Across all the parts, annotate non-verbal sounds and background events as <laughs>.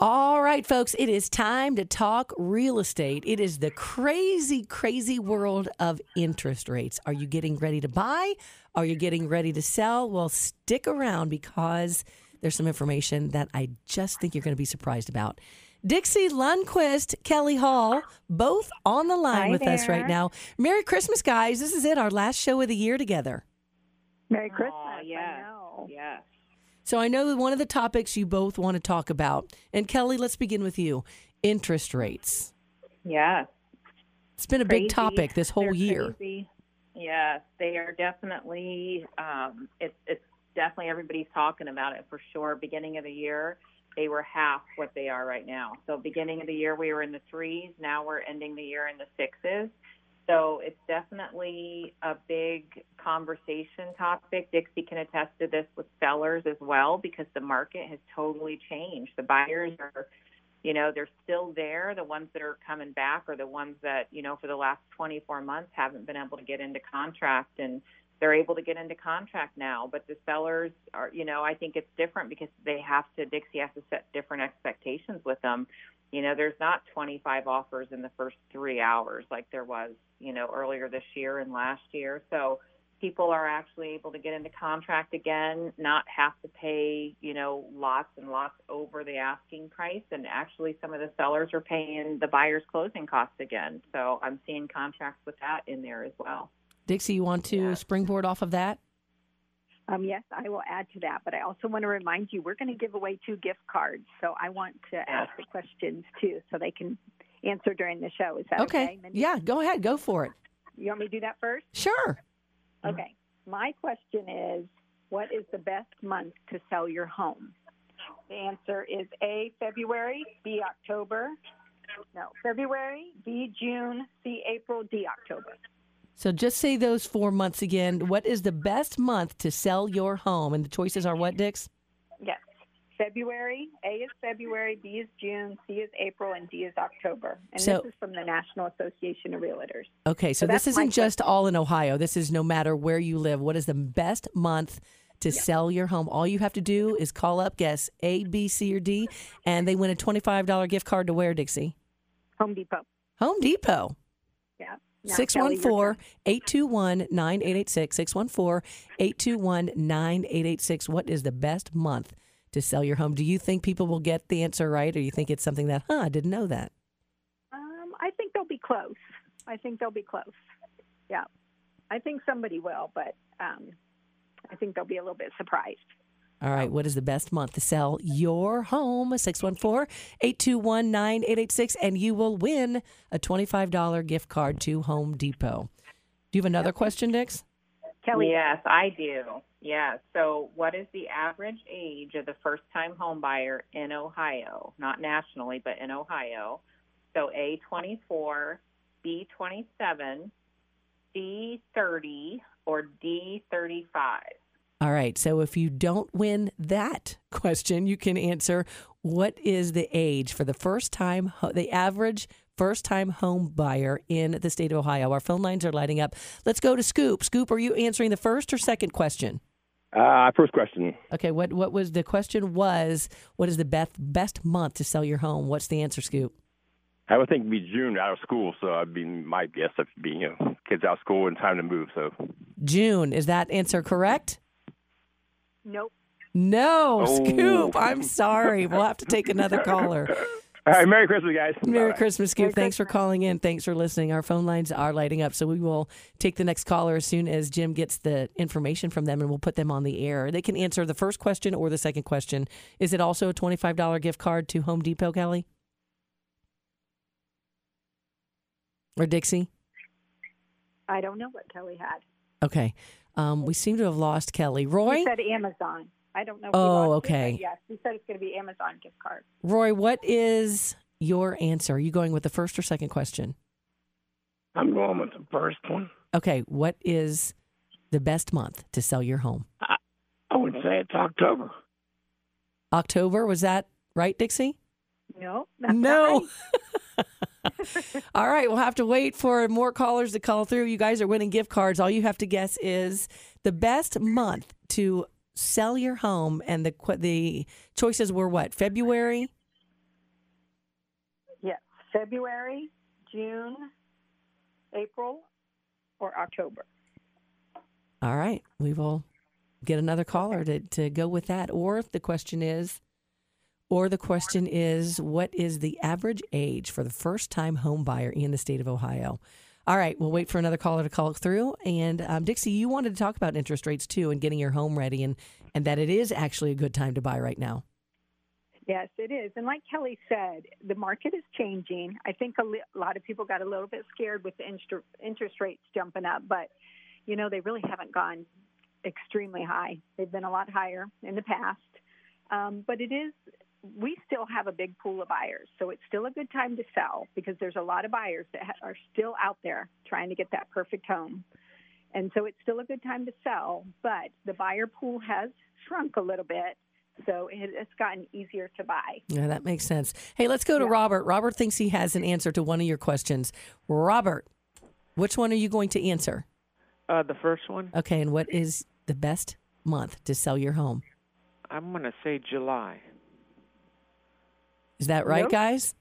All right, folks, it is time to talk real estate. It is the crazy, crazy world of interest rates. Are you getting ready to buy? Are you getting ready to sell? Well, stick around because there's some information that I just think you're going to be surprised about. Dixie Lundquist, Kelly Hall, both on the line Hi with us right now. Merry Christmas, guys. This is it, our last show of the year together. Merry Christmas. Aw, I yes, know. yes. So I know that one of the topics you both want to talk about, and Kelly, let's begin with you interest rates. Yeah. It's been a big topic this whole They're year. crazy. Yes, they are definitely. Um, it's it's definitely everybody's talking about it for sure. Beginning of the year, they were half what they are right now. So beginning of the year, we were in the threes. Now we're ending the year in the sixes. So it's definitely a big conversation topic. Dixie can attest to this with sellers as well because the market has totally changed. The buyers are you know they're still there the ones that are coming back are the ones that you know for the last 24 months haven't been able to get into contract and they're able to get into contract now but the sellers are you know i think it's different because they have to dixie has to set different expectations with them you know there's not 25 offers in the first three hours like there was you know earlier this year and last year so people are actually able to get into contract again, not have to pay, you know, lots and lots over the asking price. And actually, some of the sellers are paying the buyer's closing costs again. So I'm seeing contracts with that in there as well. Dixie, you want to Yeah. springboard off of that? Um, yes, I will add to that, but I also want to remind you we're going to give away two gift cards. So I want to ask the questions too, so they can answer during the show. Is that okay? Okay. Yeah, go ahead. Go for it. You want me to do that first? Sure. Okay. My question is, what is the best month to sell your home? The answer is A, February, B, October. No, February, B, June, C, April, D, October. So just say those four months again. What is the best month to sell your home? And the choices are what, Dix? February, A is February, B is June, C is April, and D is October. And So- this is from the National Association of Realtors. Okay, so, So this isn't just all in Ohio. This is no matter where you live. What is the best month to sell your home? All you have to do is call up, guess A, B, C, or D, and they win a $25 gift card to where, Dixie? Home Depot. Home Depot. Yeah. Now, Kelly, your 614 turn. 821 9886. 614 821 9886. What is the best month to sell your home? Do you think people will get the answer right, or you think it's something that, huh, I didn't know that? Um, I think they'll be close. I think they'll be close. Yeah. I think somebody will, but um, I think they'll be a little bit surprised. All right, what is the best month to sell your home? 614 821 9886, and you will win a $25 gift card to Home Depot. Do you have another question, Dix? Kelly, Yes, I do. Yeah. So, what is the average age of the first time home buyer in Ohio? Not nationally, but in Ohio. So, A 24, B 27, C 30, or D 35. All right. So if you don't win that question, you can answer what is the age for the first time, the average first time home buyer in the state of Ohio? Our phone lines are lighting up. Let's go to Scoop. Scoop, are you answering the first or second question? Uh, first question. Okay. What what was the question? Was what is the best best month to sell your home? What's the answer, Scoop? I would think it'd be June out of school, so I'd be my guess of being you know kids out of school and time to move. So June. Is that answer correct? nope. No, Oh. Scoop. I'm sorry. We'll have to take another <laughs> caller. All right, Merry Christmas, guys. Merry Bye. Christmas, Scoop. Thanks for calling in. Thanks for listening. Our phone lines are lighting up, so we will take the next caller as soon as Jim gets the information from them, and we'll put them on the air. They can answer the first question or the second question. Is it also a twenty-five dollar gift card to Home Depot, Kelly, or Dixie? I don't know what Kelly had. Okay, um, we seem to have lost Kelly. Roy, He said Amazon. I don't know. If Oh, lost it, but okay. yes, he said it's going to be Amazon gift card. Roy, what is your answer? Are you going with the first or second question? I'm going with the first one. Okay, what is the best month to sell your home? I would say it's October. October, was that right, Dixie? No, that's no. Not right. <laughs> All right, we'll have to wait for more callers to call through. You guys are winning gift cards. All you have to guess is the best month to sell your home, and the the choices were what? February. Yes, February, June, April, or October. All right, we will get another caller to, to go with that. Or if the question is, or the question is, what is the average age for the first time home buyer in the state of Ohio? All right, we'll wait for another caller to call through. And um, Dixie, you wanted to talk about interest rates too and getting your home ready and, and that it is actually a good time to buy right now. Yes, it is. And like Kelly said, the market is changing. I think a, li- lot of people got a little bit scared with the inter- interest rates jumping up, but you know they really haven't gone extremely high. They've been a lot higher in the past, um, but it is. We still have a big pool of buyers, so it's still a good time to sell because there's a lot of buyers that ha- are still out there trying to get that perfect home. And so it's still a good time to sell, but the buyer pool has shrunk a little bit, so it, it's gotten easier to buy. Yeah, that makes sense. Hey, let's go to Yeah. Robert. Robert thinks he has an answer to one of your questions. Robert, which one are you going to answer? Uh, the first one, Okay, and what is the best month to sell your home? I'm going to say July. Is that right, Nope. guys?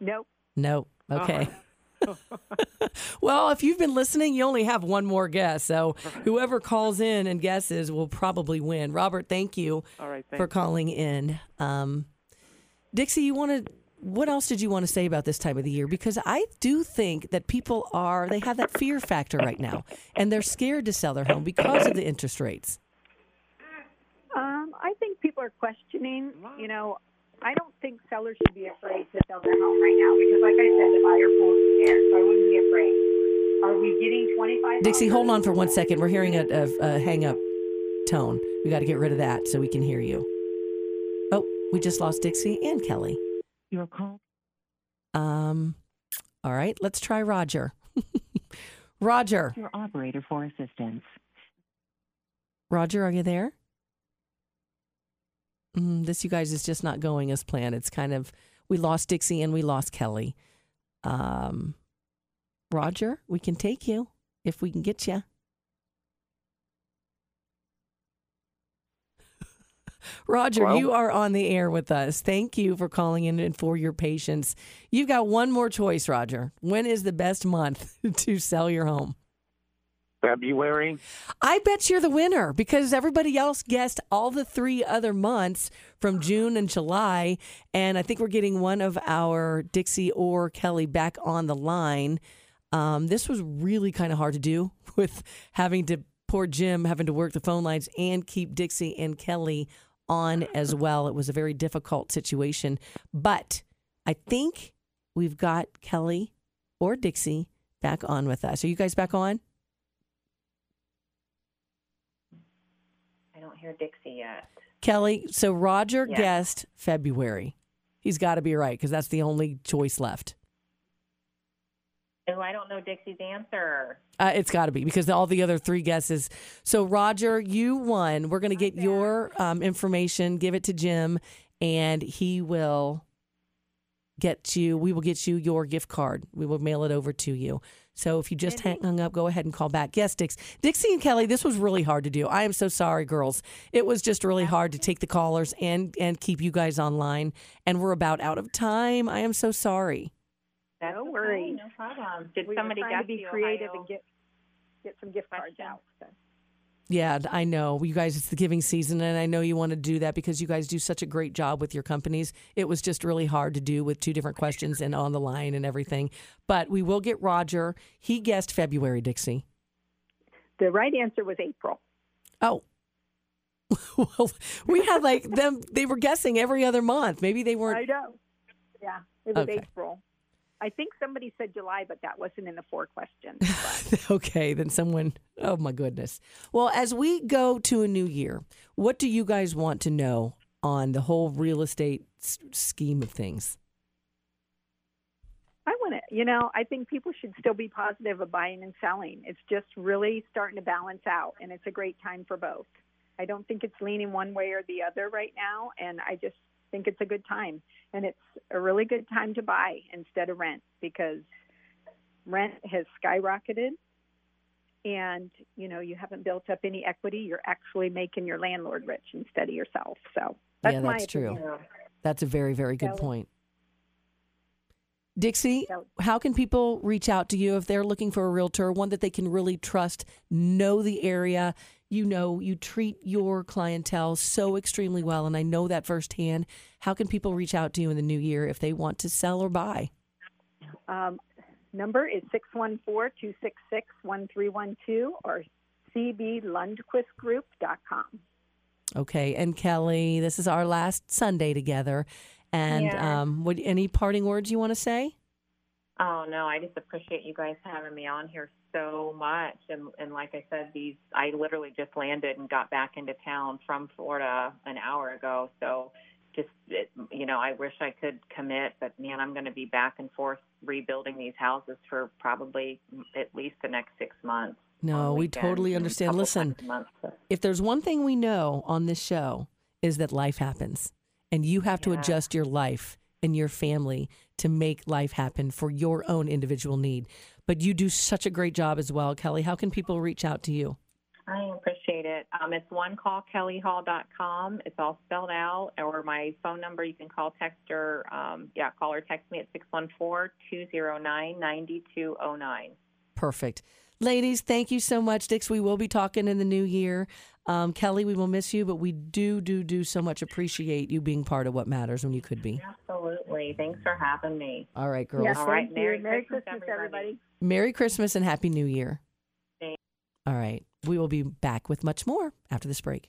Nope. No. Okay. <laughs> <laughs> well, if you've been listening, you only have one more guess. So whoever calls in and guesses will probably win. Robert, thank you All right, for calling in. Um, Dixie, you wanted. What else did you want to say about this time of the year? Because I do think that people are, they have that fear factor right now, and they're scared to sell their home because of the interest rates. Um, I think people are questioning. You know, I don't think sellers should be afraid to sell their home right now because, like I said, the buyer pool is there, so I wouldn't be afraid. Are we getting twenty five? Dixie, hold on for one second. We're hearing a, a, a hang up tone. We got to get rid of that so we can hear you. Oh, we just lost Dixie and Kelly. Your call. Um, all right, let's try Roger. <laughs> Roger, Your operator for assistance. Roger, are you there? Mm, this, you guys, is just not going as planned. It's kind of we lost Dixie and we lost Kelly. Um, Roger, we can take you if we can get you. <laughs> Roger, Hello? you are on the air with us. Thank you for calling in and for your patience. You've got one more choice, Roger. When is the best month <laughs> to sell your home? February. I bet you're the winner because everybody else guessed all the three other months from June and July. And I think we're getting one of our Dixie or Kelly back on the line. Um, this was really kind of hard to do <laughs> with having to, poor Jim, having to work the phone lines and keep Dixie and Kelly on as well. It was a very difficult situation. But I think we've got Kelly or Dixie back on with us. Are you guys back on? I don't hear Dixie yet. Kelly, so Roger Yeah. guessed February. He's got to be right because that's the only choice left. Oh, I don't know Dixie's answer. Uh, it's got to be because all the other three guesses. So, Roger, you won. We're going to get your um, information, give it to Jim, and he will get you, we will get you your gift card. We will mail it over to you. So, if you just hang, hung up, go ahead and call back. Yes, Dix. Dixie and Kelly, this was really hard to do. I am so sorry, girls. It was just really hard to take the callers and, and keep you guys online. And we're about out of time. I am so sorry. That's No okay, worries. No problem. Did we somebody were trying to be creative Ohio? and get get some gift cards out. So. Yeah, I know. You guys, it's the giving season, and I know you want to do that because you guys do such a great job with your companies. It was just really hard to do with two different questions and on the line and everything. But we will get Roger. He guessed February, Dixie. The right answer was April. Oh. <laughs> well, we had like them, they were guessing every other month. Maybe they weren't. I know. Yeah, it was Okay. April. I think somebody said July, but that wasn't in the four questions. <laughs> Okay, then someone, oh my goodness. Well, as we go to a new year, what do you guys want to know on the whole real estate s- scheme of things? I want to, you know, I think people should still be positive of buying and selling. It's just really starting to balance out, and it's a great time for both. I don't think it's leaning one way or the other right now, and I just think it's a good time. And it's a really good time to buy instead of rent because rent has skyrocketed and you know you haven't built up any equity you're actually making your landlord rich instead of yourself so that's yeah, that's true. That's a very, very good point. Dixie, how can people reach out to you if they're looking for a realtor, one that they can really trust, know the area? You know, you treat your clientele so extremely well, and I know that firsthand. How can people reach out to you in the new year if they want to sell or buy? Um, number is 614-266-1312 or cblundquistgroup.com. Okay, and Kelly, this is our last Sunday together. And Yeah. um, what, any parting words you want to say? Oh no, I just appreciate you guys having me on here so much. And and like I said, these I literally just landed and got back into town from Florida an hour ago. So just it, you know, I wish I could commit, but man, I'm going to be back and forth rebuilding these houses for probably at least the next six months. No, we totally understand. Listen, times a month. So- if there's one thing we know on this show is that life happens and you have to adjust your life and your family to make life happen for your own individual need. But you do such a great job as well, Kelly. How can people reach out to you? I appreciate it. Um, it's onecallkellyhall.com. It's all spelled out. Or my phone number, you can call, text, or um, yeah, call or text me at 614-209-9209. Perfect. Ladies, thank you so much. Dix, we will be talking in the new year. Um, Kelly, we will miss you, but we do, do, do so much appreciate you being part of what matters when you could be. Absolutely. Thanks for having me. All right, girls. Yes, All thank right, you. Merry Merry Christmas, Christmas, everybody. everybody. Merry Christmas and Happy New Year. Thanks. All right. We will be back with much more after this break.